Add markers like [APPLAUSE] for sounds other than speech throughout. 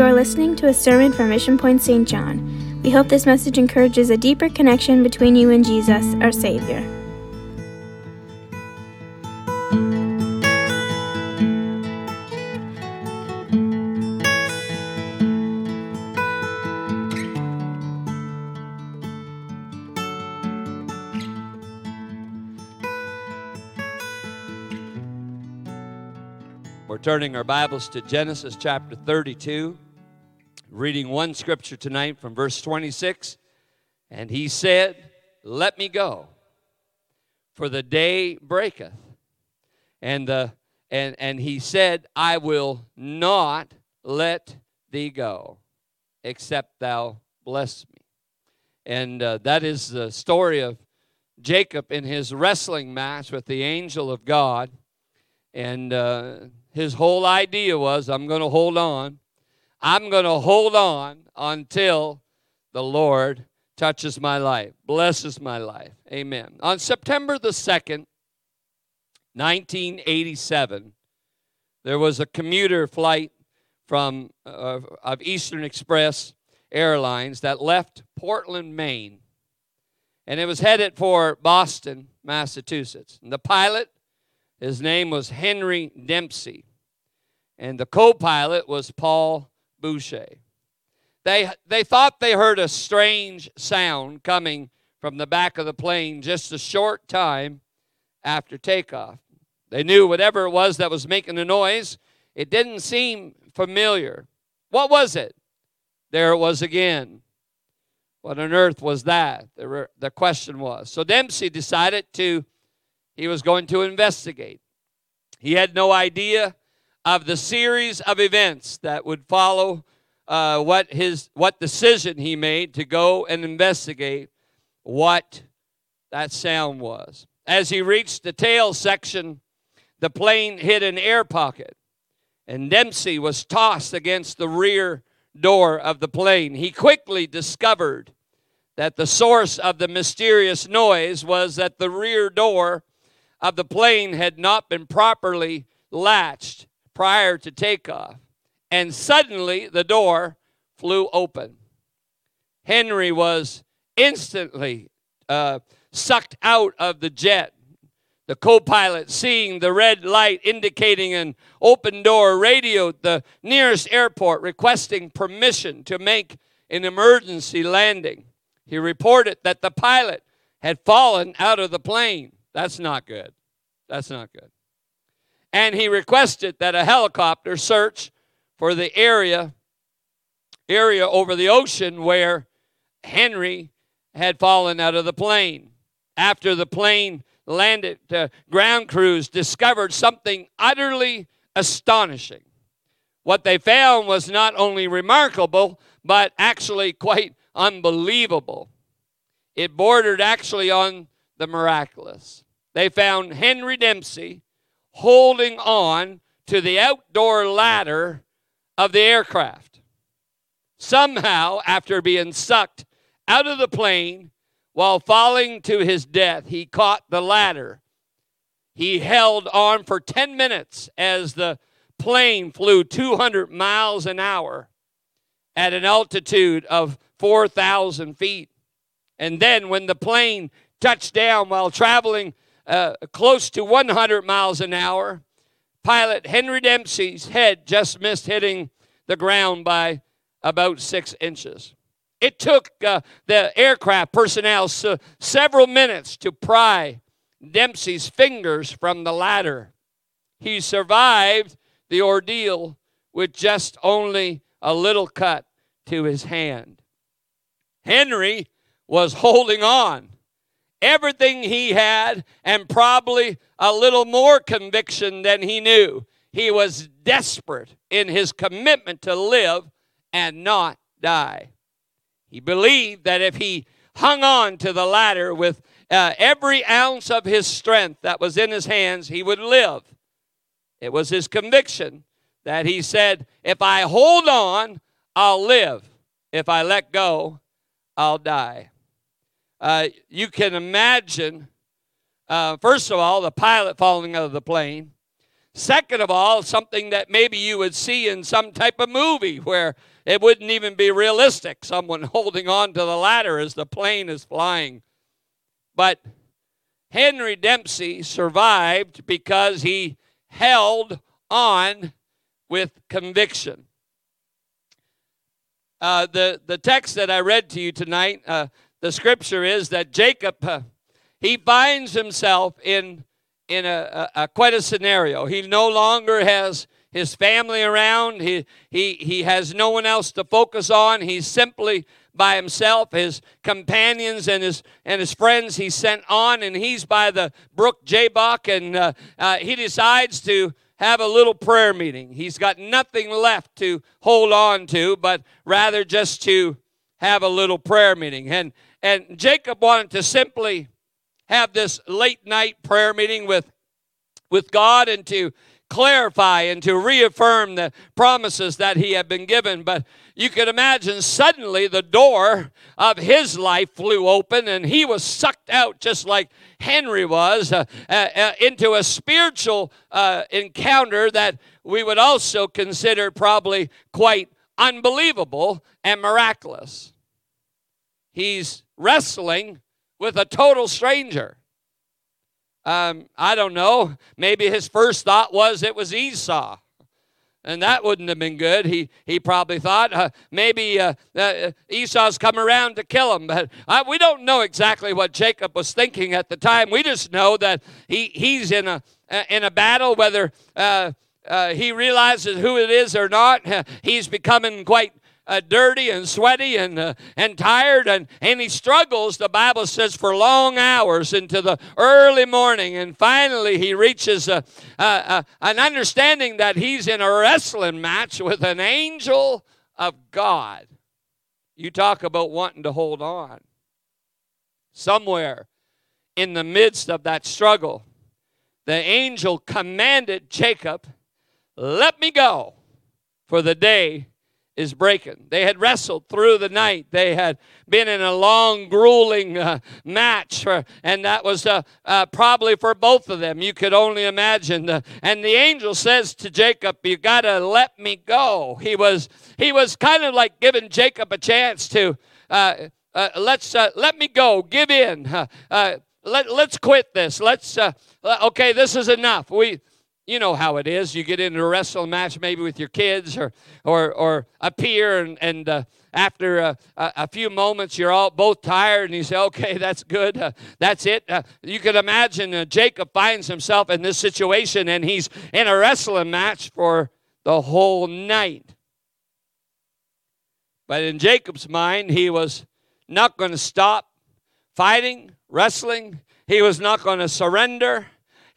You are listening to a sermon from Mission Point St. John. We hope this message encourages a deeper connection between you and Jesus, our Savior. We're turning our Bibles to Genesis chapter 32, reading one scripture tonight from verse 26. And he said, Let me go, for the day breaketh. And, the, and, and he said, I will not let thee go, except thou bless me. And uh, that is the story of Jacob in his wrestling match with the angel of God. And uh, his whole idea was I'm going to hold on. I'm going to hold on until the Lord touches my life, blesses my life. Amen. On September the 2nd, 1987, there was a commuter flight from uh, of Eastern Express Airlines that left Portland, Maine, and it was headed for Boston, Massachusetts. And the pilot his name was Henry Dempsey, and the co pilot was Paul Boucher. They, they thought they heard a strange sound coming from the back of the plane just a short time after takeoff. They knew whatever it was that was making the noise, it didn't seem familiar. What was it? There it was again. What on earth was that? The, the question was. So Dempsey decided to he was going to investigate. He had no idea of the series of events that would follow uh, what his what decision he made to go and investigate what that sound was. As he reached the tail section, the plane hit an air pocket, and Dempsey was tossed against the rear door of the plane. He quickly discovered that the source of the mysterious noise was that the rear door of the plane had not been properly latched prior to takeoff. And suddenly the door flew open. Henry was instantly uh, sucked out of the jet. The co pilot, seeing the red light indicating an open door, radioed the nearest airport requesting permission to make an emergency landing. He reported that the pilot had fallen out of the plane. That's not good. That's not good. And he requested that a helicopter search for the area area over the ocean where Henry had fallen out of the plane. After the plane landed, the ground crews discovered something utterly astonishing. What they found was not only remarkable, but actually [LAUGHS] quite unbelievable. It bordered actually on the miraculous. They found Henry Dempsey holding on to the outdoor ladder of the aircraft. Somehow, after being sucked out of the plane while falling to his death, he caught the ladder. He held on for 10 minutes as the plane flew 200 miles an hour at an altitude of 4,000 feet. And then, when the plane touched down while traveling uh, close to 100 miles an hour. Pilot Henry Dempsey's head just missed hitting the ground by about six inches. It took uh, the aircraft personnel so several minutes to pry Dempsey's fingers from the ladder. He survived the ordeal with just only a little cut to his hand. Henry was holding on everything he had and probably a little more conviction than he knew. He was desperate in his commitment to live and not die. He believed that if he hung on to the ladder with uh, every ounce of his strength that was in his hands, he would live. It was his conviction that he said, If I hold on, I'll live. If I let go, I'll die. Uh, you can imagine, uh, first of all, the pilot falling out of the plane. second of all, something that maybe you would see in some type of movie where it wouldn't even be realistic. Someone [LAUGHS] holding on to the ladder as the plane is flying. But Henry Dempsey survived because he held on with conviction. Uh, the, the text that I read to you tonight, uh, the scripture is that Jacob, uh, he finds himself in, in a, a, a, quite a scenario. He no longer has his family around. He, he, he has no one else to focus on. He's simply by himself. His companions and his and his friends he sent on, and he's by the brook Jabbok, and uh, uh, he decides to have a little prayer meeting. He's got nothing left to hold on to, but rather just to have a little prayer meeting. And and Jacob wanted to simply have this late night prayer meeting with with God and to clarify and to reaffirm the promises that he had been given. But you could imagine suddenly the door of his life flew open and he was sucked out just like Henry was uh, uh, uh, into a spiritual uh, encounter that we would also consider probably quite unbelievable and miraculous. He's wrestling with a total stranger. Um, I don't know. Maybe his first thought was it was Esau. And that wouldn't have been good. He, he probably thought uh, maybe uh, uh, Esau's come around to kill him. But uh, we don't know exactly what Jacob was thinking at the time. We just know that he, he's in a, uh, in a battle, whether uh, he realizes who it is or not. [LAUGHS] he's becoming quite uh, dirty and sweaty and, uh, and tired, and, and he struggles, the Bible says, for long hours into the early morning. And finally, he reaches a, a, a, an understanding that he's in a wrestling match with an angel of God. You talk about wanting to hold on. Somewhere in the midst of that struggle, the angel commanded Jacob, Let me go, for the day is breaking. They had wrestled through the night. They had been in a long, grueling uh, match, for, and that was uh, uh, probably for both of them. You could only imagine. and the angel says to Jacob, "You got to let me go." He was he was kind of like giving Jacob a chance to uh, uh, let's uh, let me go, give in. let, let's quit this. Let's okay, this is enough. We you know how it is. You get into a wrestling match maybe with your kids or or or a peer, and and uh, after a, a, few moments you're all both tired, and you say, "Okay, that's good. Uh, that's it." Uh, you can imagine uh, Jacob finds himself in this situation, and he's in a wrestling match for the whole night. But in Jacob's mind, he was not going to stop fighting, wrestling. He was not going to surrender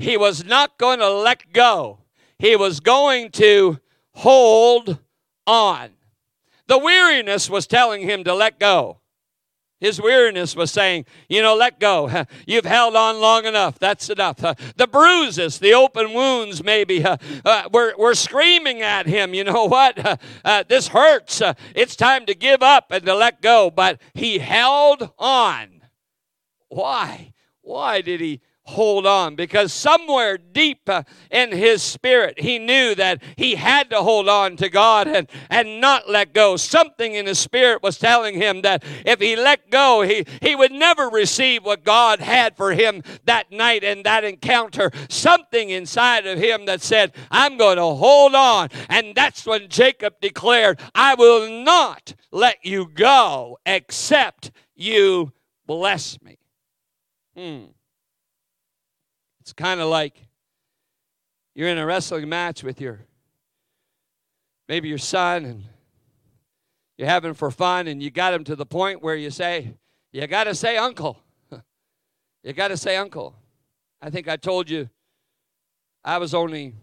he was not going to let go. He was going to hold on. The weariness was telling him to let go. His weariness was saying, you know, let go. [LAUGHS] You've held on long enough. That's enough. [LAUGHS] The bruises, the open wounds, maybe, uh, [LAUGHS] uh, we're, we're screaming at him, you know what? Uh, this hurts. It's time to give up and to let go. But he held on. Why? Why did he hold on because somewhere deep uh, in his spirit he knew that he had to hold on to God and, and not let go. Something in his spirit was telling him that if he let go, he, he would never receive what God had for him that night and that encounter. Something inside of him that said, I'm going to hold on. And that's when Jacob declared, I will not let you go except you bless me. Hmm. It's kind of like you're in a wrestling match with your maybe your son and you're having for fun and you got him to the point where you say, you got to say uncle. [LAUGHS] you got to say uncle. I think I told you I was only,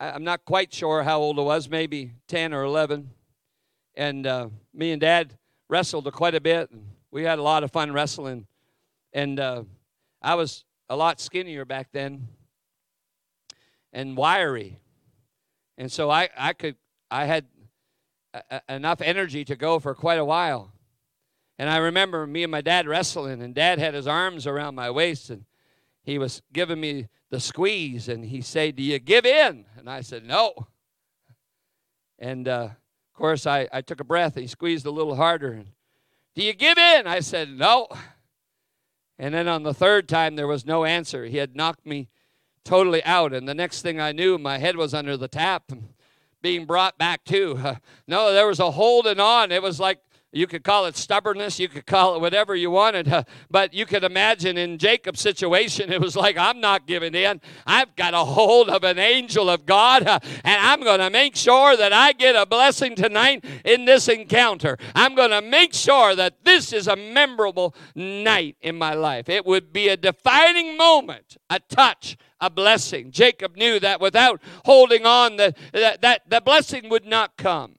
I'm not quite sure how old I was, maybe 10 or 11. And uh, me and dad wrestled quite a bit. And we had a lot of fun wrestling. And uh, I was a lot skinnier back then and wiry. And so I, I could I had a, a, enough energy to go for quite a while. And I remember me and my dad wrestling, and dad had his arms around my waist, and he was giving me the squeeze, and he said, Do you give in? And I said, No. And uh, of course, I, I took a breath. And he squeezed a little harder. And, Do you give in? I said, No. And then on the third time, there was no answer. He had knocked me totally out. And the next thing I knew, my head was under the tap being brought back to. Uh, [LAUGHS] no, there was a holding on. It was like you could call it stubbornness, you could call it whatever you wanted, [LAUGHS] but you could imagine in Jacob's situation, it was like, I'm not giving in. I've got a hold of an angel of God, [LAUGHS] and I'm going to make sure that I get a blessing tonight in this encounter. I'm going to make sure that this is a memorable night in my life. It would be a defining moment, a touch, a blessing. Jacob knew that without holding on, that, that, that the blessing would not come.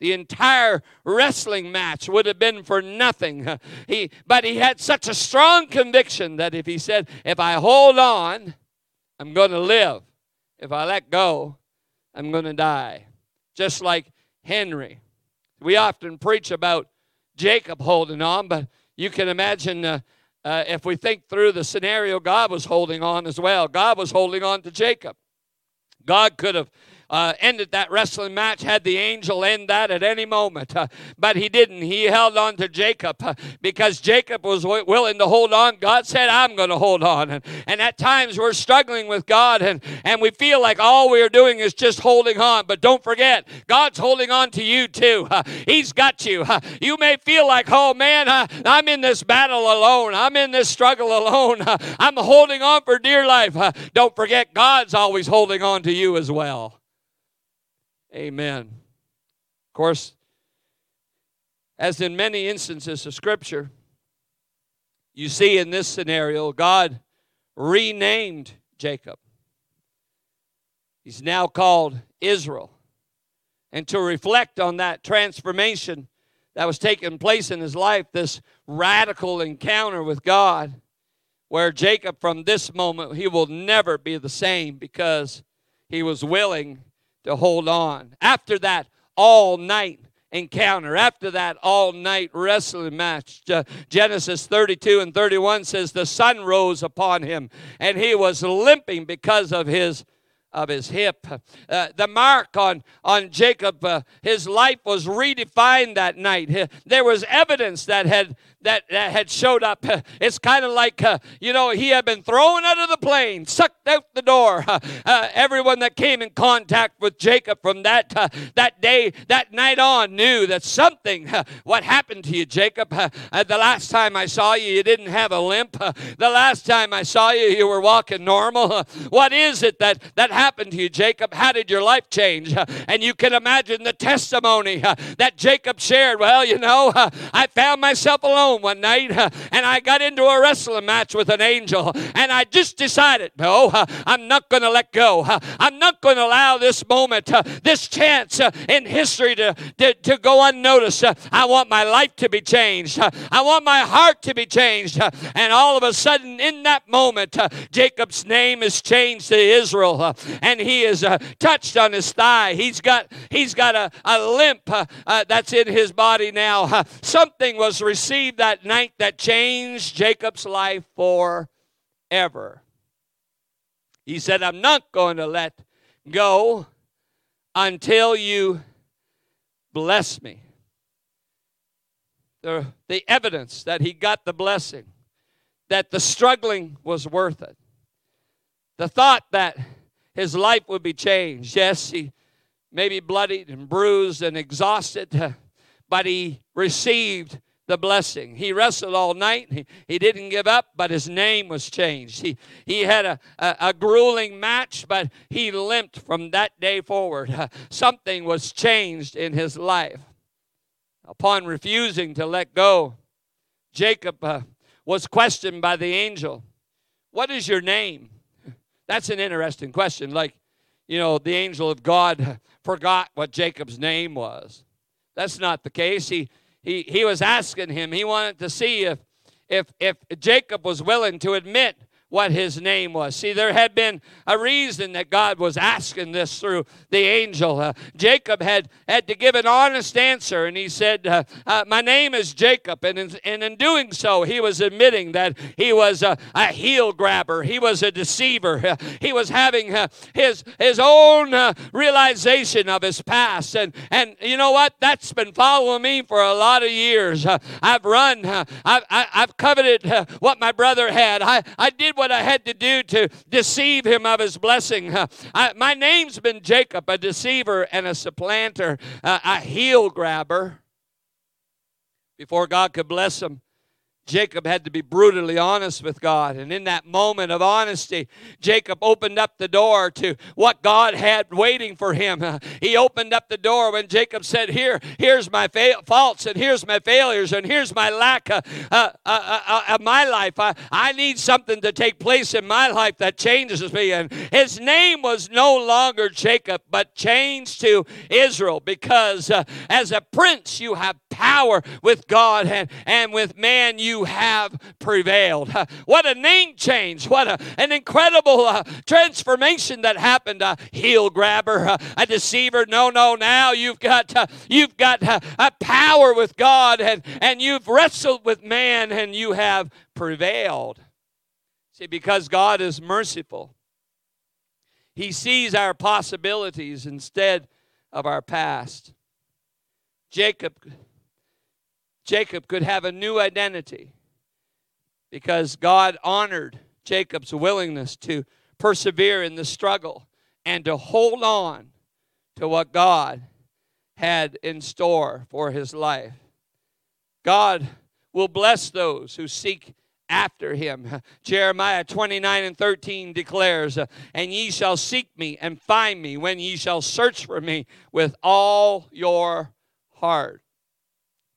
The entire wrestling match would have been for nothing. He, but he had such a strong conviction that if he said, If I hold on, I'm going to live. If I let go, I'm going to die. Just like Henry. We often preach about Jacob holding on, but you can imagine uh, uh, if we think through the scenario, God was holding on as well. God was holding on to Jacob. God could have uh, ended that wrestling match, had the angel end that at any moment. Uh, but he didn't. He held on to Jacob uh, because Jacob was w- willing to hold on. God said, I'm going to hold on. And, and at times we're struggling with God and, and we feel like all we're doing is just holding on. But don't forget, God's holding on to you too. Uh, he's got you. Uh, you may feel like, oh man, uh, I'm in this battle alone. I'm in this struggle alone. I'm holding on for dear life. don't forget, God's always holding on to you as well. Amen. Of course, as in many instances of Scripture, you see in this scenario, God renamed Jacob. He's now called Israel. And to reflect on that transformation that was taking place in his life, this radical encounter with God, where Jacob, from this moment, he will never be the same because he was willing to hold on. After that all night encounter, after that all night wrestling match, Genesis 32 and 31 says, The sun rose upon him, and he was limping because of his of his hip. Uh, the mark on, on Jacob, uh, his life was redefined that night. There was evidence that had that, that had showed up. It's kind of like, uh, you know, he had been thrown out of the plane, sucked out the door. [LAUGHS] Uh, everyone that came in contact with Jacob from that, uh, that day, that night on, knew that something, what happened to you, Jacob? Uh, the last time I saw you, you didn't have a limp. the last time I saw you, you were walking normal. what is it that, that happened to you, Jacob? How did your life change? and you can imagine the testimony that Jacob shared. Well, you know, I found myself alone home one night uh, and I got into a wrestling match with an angel and I just decided, no, uh, I'm not going to let go. Uh, I'm not going to allow this moment, uh, this chance uh, in history to, to, to go unnoticed. Uh, I want my life to be changed. I want my heart to be changed. And all of a sudden, in that moment, Jacob's name is changed to Israel and he is touched on his thigh. He's got, he's got a, a limp that's in his body now. Something was received that night that changed Jacob's life forever. He said, I'm not going to let go until you bless me. The, the evidence that he got the blessing, that the struggling was worth it, the thought that his life would be changed. Yes, he may be bloodied and bruised and exhausted, [LAUGHS] but he received the blessing. He wrestled all night. He, he didn't give up, but his name was changed. He, he had a, a, a grueling match, but he limped from that day forward. Uh, [LAUGHS] something was changed in his life. Upon refusing to let go, Jacob uh, was questioned by the angel What is your name? That's an interesting question. Like, you know, the angel of God forgot what Jacob's name was. That's not the case. He, he, he was asking him, he wanted to see if, if, if Jacob was willing to admit what his name was. See, there had been a reason that God was asking this through the angel. Uh, Jacob had, had to give an honest answer, and he said, uh, uh, My name is Jacob. And in, and in doing so, he was admitting that he was a, a heel grabber, he was a deceiver, uh, [LAUGHS] he was having uh, his, his own uh, realization of his past. And, and you know what? That's been following me for a lot of years. I've run, I've, I, have i have coveted what my brother had. I, I did what I had to do to deceive him of his blessing. Uh, [LAUGHS] I, my name's been Jacob, a deceiver and a supplanter, uh, a heel grabber. Before God could bless him, Jacob had to be brutally honest with God. And in that moment of honesty, Jacob opened up the door to what God had waiting for him. [LAUGHS] He opened up the door when Jacob said, Here, here's my fa- faults, and here's my failures, and here's my lack of uh, uh, uh, uh, my life. I, I need something to take place in my life that changes me. And his name was no longer Jacob, but changed to Israel because uh, as a prince, you have power with God, and, and with man, you have prevailed. [LAUGHS] What a name change. What a, an incredible uh, transformation that happened. A heel grabber, uh, a deceiver. No, no, now you've got, uh, you've got uh, a power with God and, and you've wrestled with man and you have prevailed. See, because God is merciful, He sees our possibilities instead of our past. Jacob Jacob could have a new identity because God honored Jacob's willingness to persevere in the struggle and to hold on to what God had in store for his life. God will bless those who seek after him. [LAUGHS] Jeremiah 29 and 13 declares, And ye shall seek me and find me when ye shall search for me with all your heart.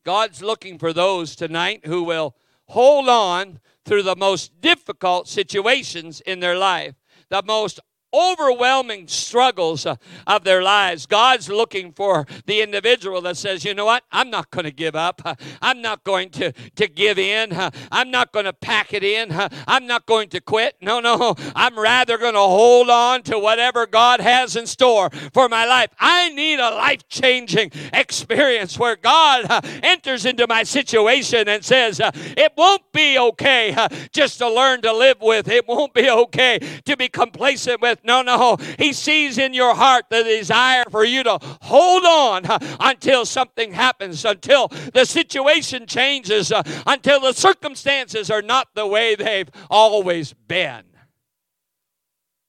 God's looking for those tonight who will hold on through the most difficult situations in their life, the most overwhelming struggles uh, of their lives. God's looking for the individual that says, you know what? I'm not going to give up. I'm not going to, to give in. I'm not going to pack it in. I'm not going to quit. No, no. I'm rather going to hold on to whatever God has in store for my life. I need a life changing experience where God uh, enters into my situation and says, uh, it won't be okay just to learn to live with. It won't be okay to be complacent with. No, no. He sees in your heart the desire for you to hold on until something happens, until the situation changes, uh, until the circumstances are not the way they've always been.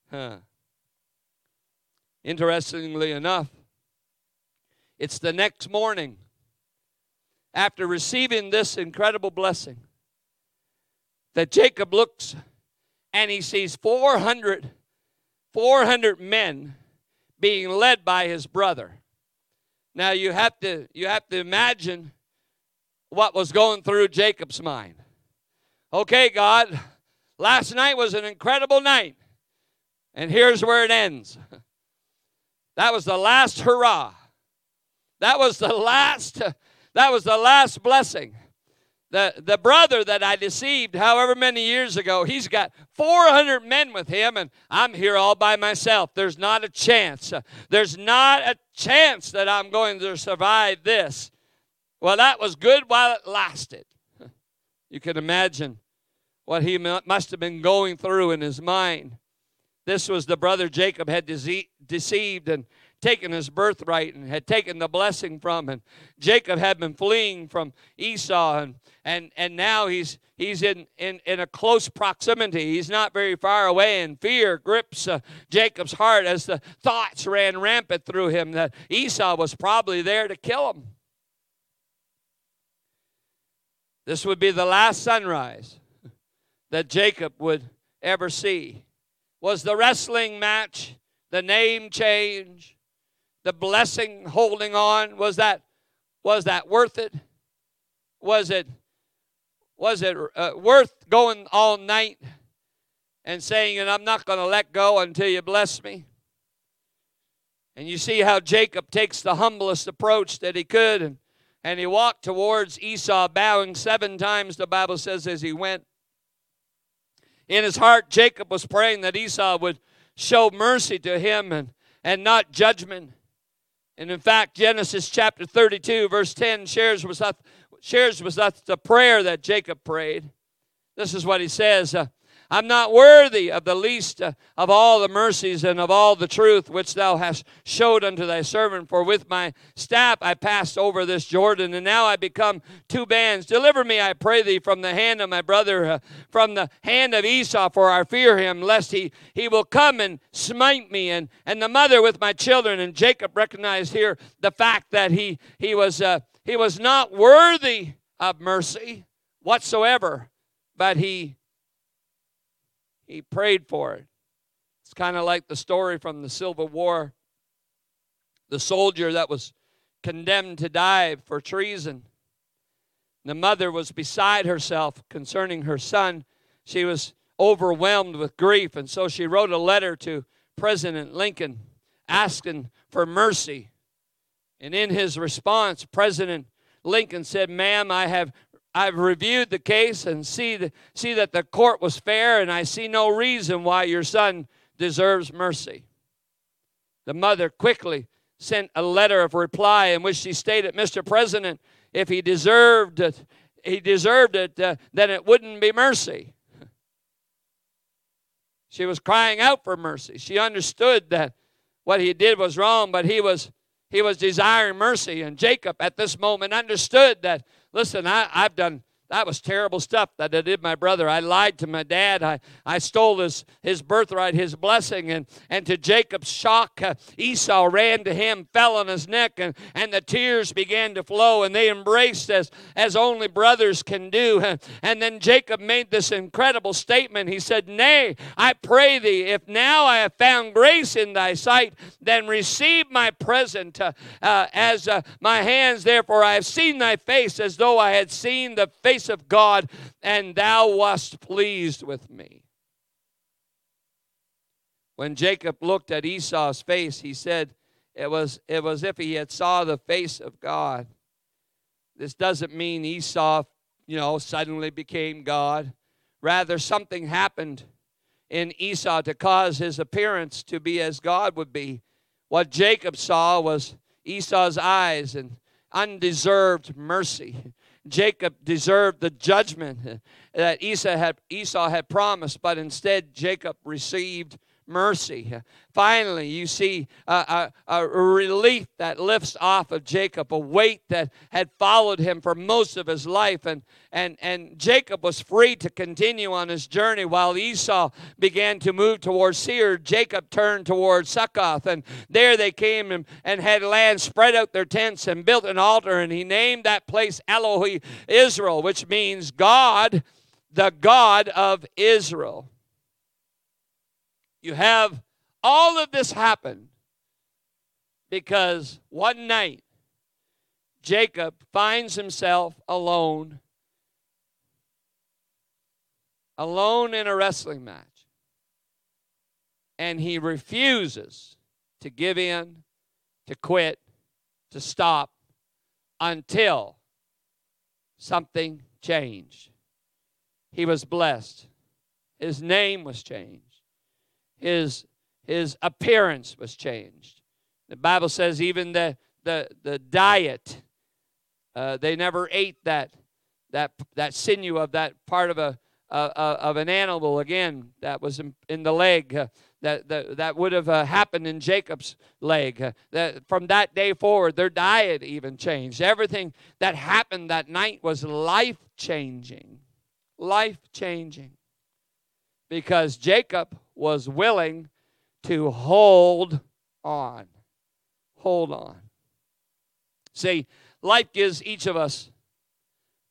Huh. Interestingly enough, it's the next morning after receiving this incredible blessing that Jacob looks and he sees 400 400 men being led by his brother. Now you have to you have to imagine what was going through Jacob's mind. Okay, God, last night was an incredible night. And here's where it ends. That was the last hurrah. That was the last that was the last blessing the, the brother that I deceived however many years ago, he's got 400 men with him, and I'm here all by myself. There's not a chance. Uh, there's not a chance that I'm going to survive this. Well, that was good while it lasted. [LAUGHS] You can imagine what he must have been going through in his mind. This was the brother Jacob had deceived and taken his birthright and had taken the blessing from and Jacob had been fleeing from Esau and and, and now he's he's in, in, in a close proximity. He's not very far away, and fear grips uh, Jacob's heart as the thoughts ran rampant through him that Esau was probably there to kill him. This would be the last sunrise that Jacob would ever see. Was the wrestling match, the name change, the blessing holding on was that was that worth it? Was it was it uh, worth going all night and saying and i'm not going to let go until you bless me? And you see how jacob takes the humblest approach that he could and, and he walked towards esau bowing seven times the bible says as he went. In his heart, Jacob was praying that Esau would show mercy to him and, and not judgment. And in fact, Genesis chapter 32, verse 10 shares with us, shares with us the prayer that Jacob prayed. This is what he says uh, I'm not worthy of the least uh, of all the mercies and of all the truth which thou hast showed unto thy servant. For with my staff I passed over this Jordan, and now I become two bands. Deliver me, I pray thee, from the hand of my brother, uh, from the hand of Esau, for I fear him, lest he, he will come and smite me, and, and the mother with my children. And Jacob recognized here the fact that he, he, was, uh, he was not worthy of mercy whatsoever, but he he prayed for it. It's kind of like the story from the Civil War the soldier that was condemned to die for treason. The mother was beside herself concerning her son. She was overwhelmed with grief, and so she wrote a letter to President Lincoln asking for mercy. And in his response, President Lincoln said, Ma'am, I have I've reviewed the case and see, the, see that the court was fair, and I see no reason why your son deserves mercy. The mother quickly sent a letter of reply in which she stated, Mr. President, if he deserved it, he deserved it, uh, then it wouldn't be mercy. [LAUGHS] She was crying out for mercy. She understood that what he did was wrong, but he was he was desiring mercy. And Jacob at this moment understood that Listen, I, I've done that was terrible stuff that I did my brother. I lied to my dad. I, I stole his, his birthright, his blessing. And, and to Jacob's shock, uh, Esau ran to him, fell on his neck, and, and the tears began to flow. And they embraced as, as only brothers can do. [LAUGHS] And then Jacob made this incredible statement. He said, Nay, I pray thee, if now I have found grace in thy sight, then receive my present uh, uh, as uh, my hands. Therefore, I have seen thy face as though I had seen the face of God, and thou wast pleased with me. When Jacob looked at Esau's face, he said, it was, it was if he had saw the face of God. This doesn't mean Esau, you know, suddenly became God. Rather, something happened in Esau to cause his appearance to be as God would be. What Jacob saw was Esau's eyes and undeserved mercy. Jacob deserved the judgment [LAUGHS] that Esau had, Esau had promised, but instead Jacob received mercy. Finally, you see a, a, a, relief that lifts off of Jacob, a weight that had followed him for most of his life. And, and, and Jacob was free to continue on his journey while Esau began to move towards Seir. Jacob turned towards Succoth, and there they came and, and had land, spread out their tents, and built an altar. And he named that place Elohi Israel, which means God, the God of Israel. You have all of this happen because one night Jacob finds himself alone, alone in a wrestling match. And he refuses to give in, to quit, to stop until something changed. He was blessed. His name was changed his his appearance was changed. The Bible says even the the the diet uh, they never ate that that that sinew of that part of a uh, of an animal again that was in, in the leg uh, that, that that would have uh, happened in Jacob's leg. Uh, that from that day forward, their diet even changed. Everything that happened that night was life changing, life changing, because Jacob was willing to hold on. Hold on. See, life gives each of us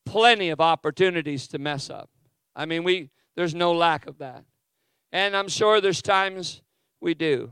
plenty of opportunities to mess up. I mean, we there's no lack of that. And I'm sure there's times we do.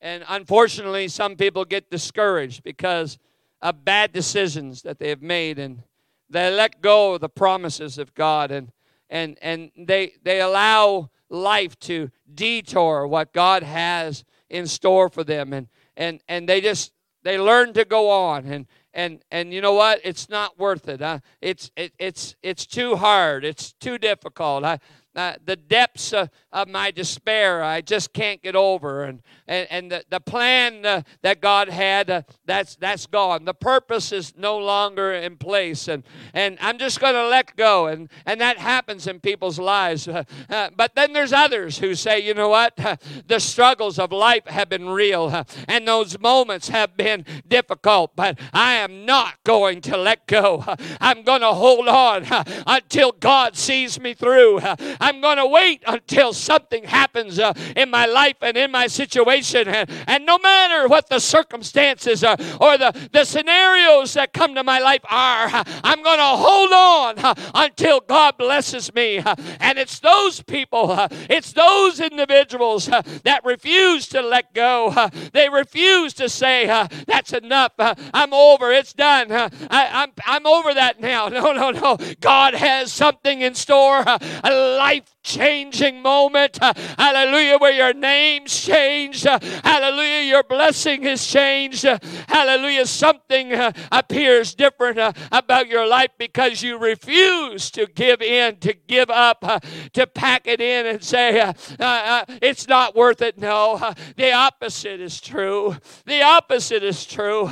And unfortunately, some people get discouraged because of bad decisions that they have made and they let go of the promises of God and and and they they allow life to detour what God has in store for them. And and and they just they learn to go on. And and and you know what? It's not worth it it's it, it's it's too hard. It's too difficult. I, uh, the depths of, of, my despair I just can't get over. And, and, and the, the plan uh, that God had, uh, that's, that's gone. The purpose is no longer in place. And, and I'm just going to let go. And, and that happens in people's lives. Uh, uh, but then there's others who say, you know what? [LAUGHS] the struggles of life have been real. and those moments have been difficult. But I am not going to let go. [LAUGHS] I'm going to hold on until God sees me through. I'm going to wait until something happens uh, in my life and in my situation. And, and no matter what the circumstances are, or the, the scenarios that come to my life are, I'm going to hold on uh, until God blesses me. And it's those people, uh, it's those individuals uh, that refuse to let go. Uh, they refuse to say, uh, That's enough. I'm over. It's done. I, I'm, I'm over that now. [LAUGHS] No, no, no. God has something in store, a life changing moment. Hallelujah, where your name's changed. Hallelujah, your blessing is changed. Hallelujah, something uh, appears different uh, about your life because you refuse to give in, to give up, uh, to pack it in and say, uh, uh, it's not worth it. No, the opposite is true. The opposite is true.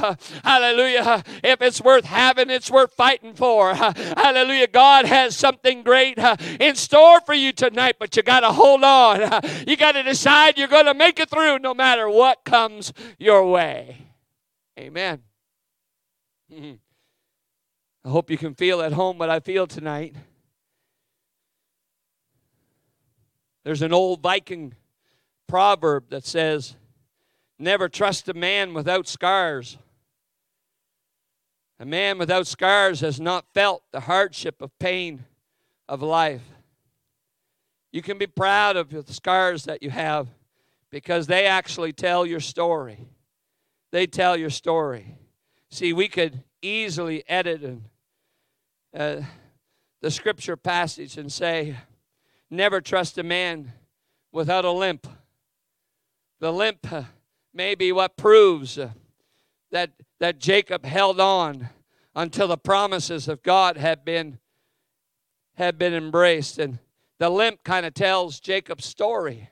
hallelujah. If it's worth having, it's worth fighting for. hallelujah. God has something great in store for you tonight, but you got to hold on. [LAUGHS] you got to decide you're going to make it through no matter what comes your way. Amen. [LAUGHS] I hope you can feel at home what I feel tonight. There's an old Viking proverb that says, Never trust a man without scars. A man without scars has not felt the hardship of pain of life. You can be proud of the scars that you have because they actually tell your story. They tell your story. See, we could easily edit and, uh, the scripture passage and say, Never trust a man without a limp. The limp uh, may be what proves uh, that, that Jacob held on until the promises of God had been, had been embraced. And the limp kind of tells Jacob's story.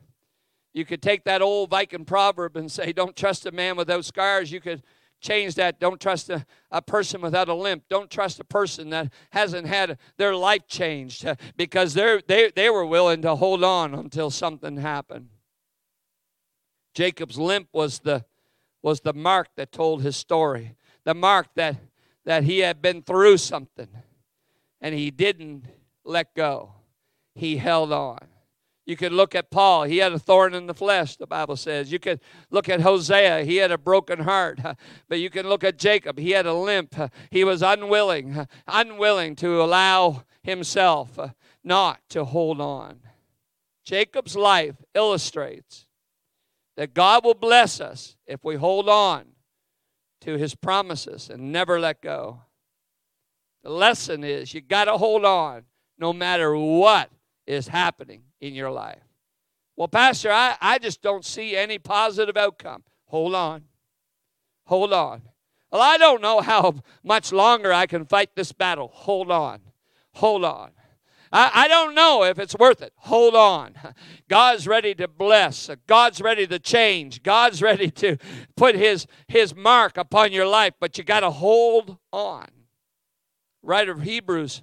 You could take that old Viking proverb and say, Don't trust a man without scars. You could change that. Don't trust a, a person without a limp. Don't trust a person that hasn't had their life changed uh, because they they, they were willing to hold on until something happened. Jacob's limp was the, was the mark that told his story, the mark that, that he had been through something and he didn't let go he held on. You could look at Paul. He had a thorn in the flesh, the Bible says. You could look at Hosea. He had a broken heart. But you can look at Jacob. He had a limp. He was unwilling, unwilling to allow himself not to hold on. Jacob's life illustrates that God will bless us if we hold on to his promises and never let go. The lesson is you got to hold on no matter what is happening in your life. Well, Pastor, I, I just don't see any positive outcome. Hold on. Hold on. Well, I don't know how [LAUGHS] much longer I can fight this battle. Hold on. Hold on. I, don't know if it's worth it. Hold on. [LAUGHS] God's ready to bless. God's ready to change. God's ready to [LAUGHS] put his, his mark upon your life, but you got to hold on. Writer of Hebrews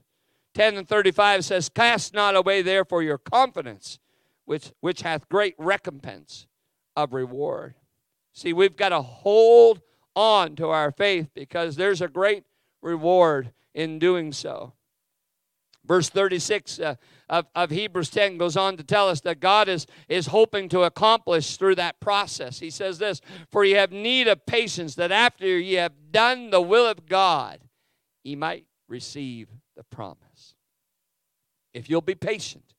10 and 35 says, Cast not away therefore your confidence, which, which hath great recompense of reward. See, we've got to hold on to our faith because there's a great reward in doing so. Verse 36 uh, of, of Hebrews 10 goes on to tell us that God is, is hoping to accomplish through that process. He says this For ye have need of patience, that after ye have done the will of God, ye might receive the promise if you'll be patient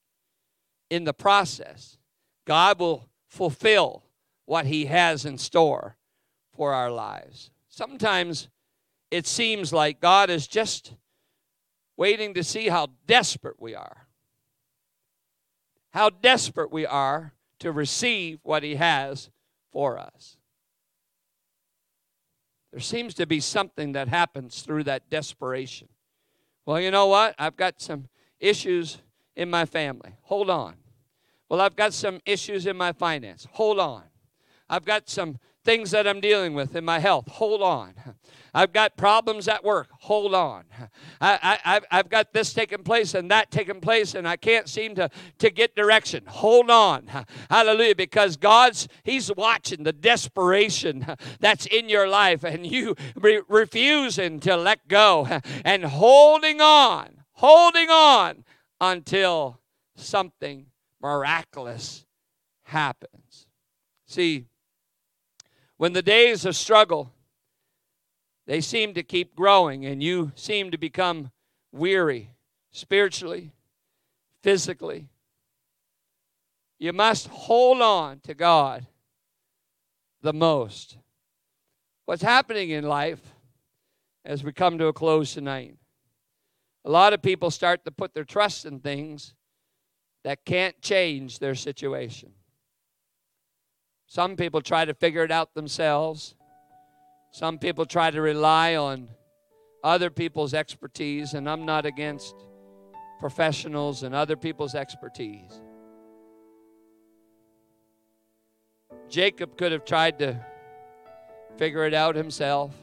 in the process, God will fulfill what He has in store for our lives. Sometimes it seems like God is just waiting to see how desperate we are. How desperate we are to receive what He has for us. There seems to be something that happens through that desperation. Well, you know what? I've got some issues in my family. Hold on. Well, I've got some issues in my finance. Hold on. I've got some things that I'm dealing with in my health. Hold on. I've got problems at work. Hold on. I, I, I've got this taking place and that taking place, and I can't seem to, to get direction. Hold on. Hallelujah. Because God's, He's watching the desperation that's in your life, and you re- refusing to let go and holding on, holding on until something miraculous happens. See, when the days of struggle they seem to keep growing, and you seem to become weary spiritually, physically. You must hold on to God the most. What's happening in life as we come to a close tonight? A lot of people start to put their trust in things that can't change their situation. Some people try to figure it out themselves. Some people try to rely on other people's expertise, and I'm not against professionals and other people's expertise. Jacob could have tried to figure it out himself.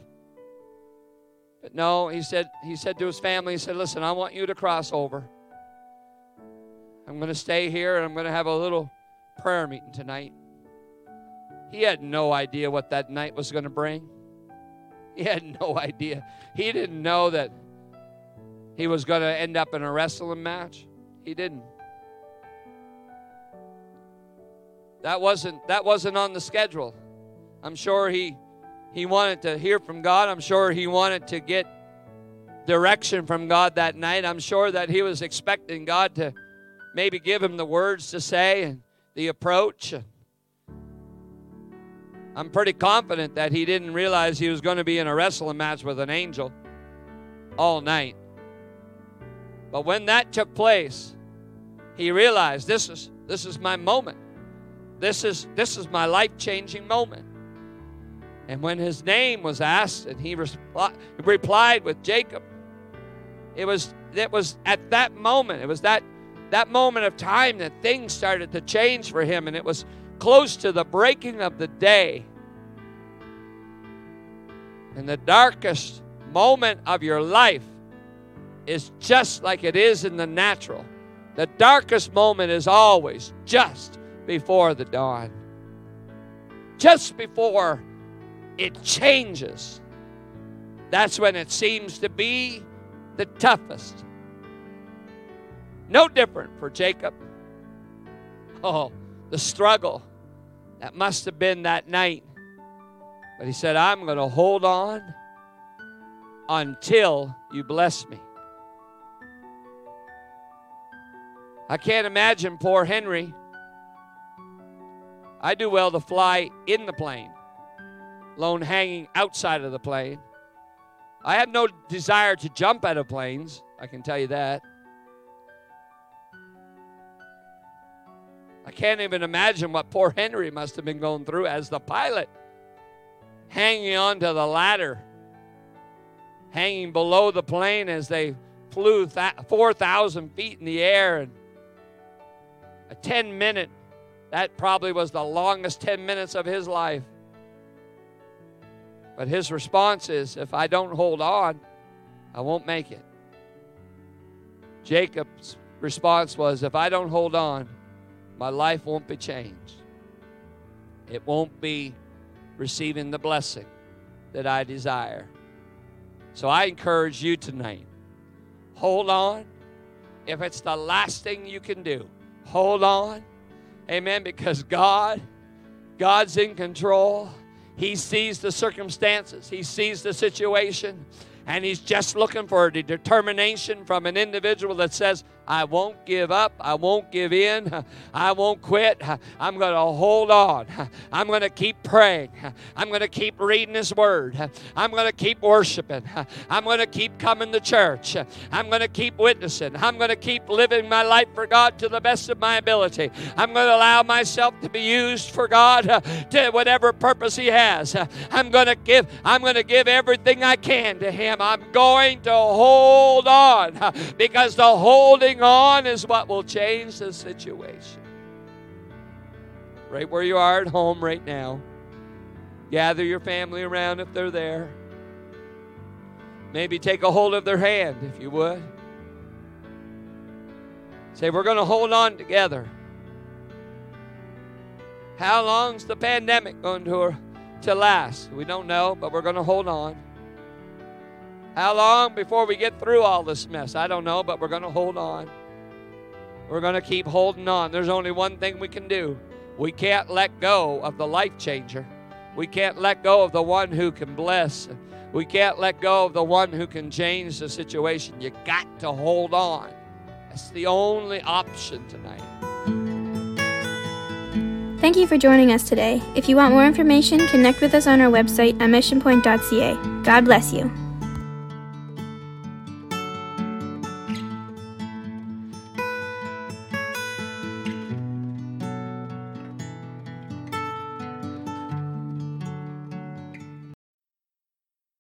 But no, he said he said to his family, he said, "Listen, I want you to cross over. I'm going to stay here and I'm going to have a little prayer meeting tonight." He had no idea what that night was going to bring. He had no idea. He didn't know that he was going to end up in a wrestling match. He didn't. That wasn't that wasn't on the schedule. I'm sure he he wanted to hear from God. I'm sure he wanted to get direction from God that night. I'm sure that he was expecting God to maybe give him the words to say and the approach. I'm pretty confident that he didn't realize he was going to be in a wrestling match with an angel all night. But when that took place, he realized this is this is my moment. This is this is my life-changing moment. And when his name was asked and he repli- replied with Jacob, it was it was at that moment, it was that that moment of time that things started to change for him and it was close to the breaking of the day. And the darkest moment of your life is just like it is in the natural. The darkest moment is always just before the dawn, just before it changes. That's when it seems to be the toughest. No different for Jacob. Oh, the struggle that must have been that night. But he said, I'm going to hold on until you bless me. I can't imagine poor Henry. I do well to fly in the plane, alone hanging outside of the plane. I have no desire to jump out of planes, I can tell you that. I can't even imagine what poor Henry must have been going through as the pilot, hanging onto the ladder, hanging below the plane as they flew 4,000 feet in the air. And a 10 minute, that probably was the longest 10 minutes of his life. But his response is if I don't hold on, I won't make it. Jacob's response was if I don't hold on, my life won't be changed. It won't be receiving the blessing that I desire. So I encourage you tonight hold on. If it's the last thing you can do, hold on. Amen. Because God, God's in control. He sees the circumstances, He sees the situation, and He's just looking for a determination from an individual that says, I won't give up. I won't give in. I won't quit. I'm going to hold on. I'm going to keep praying. I'm going to keep reading His Word. I'm going to keep worshiping. I'm going to keep coming to church. I'm going to keep witnessing. I'm going to keep living my life for God to the best of my ability. I'm going to allow myself to be used for God to whatever purpose He has. I'm going to give. I'm going to give everything I can to Him. I'm going to hold on because the holding on is what will change the situation. Right where you are at home right now. Gather your family around if they're there. Maybe take a hold of their hand if you would. Say, we're going to hold on together. How long's the pandemic going to, to last? We don't know, but we're going to hold on. How long before we get through all this mess? I don't know, but we're going to hold on. We're going to keep holding on. There's only one thing we can do. We can't let go of the life changer. We can't let go of the one who can bless. We can't let go of the one who can change the situation. You got to hold on. That's the only option tonight. Thank you for joining us today. If you want more information, connect with us on our website at missionpoint.ca. God bless you.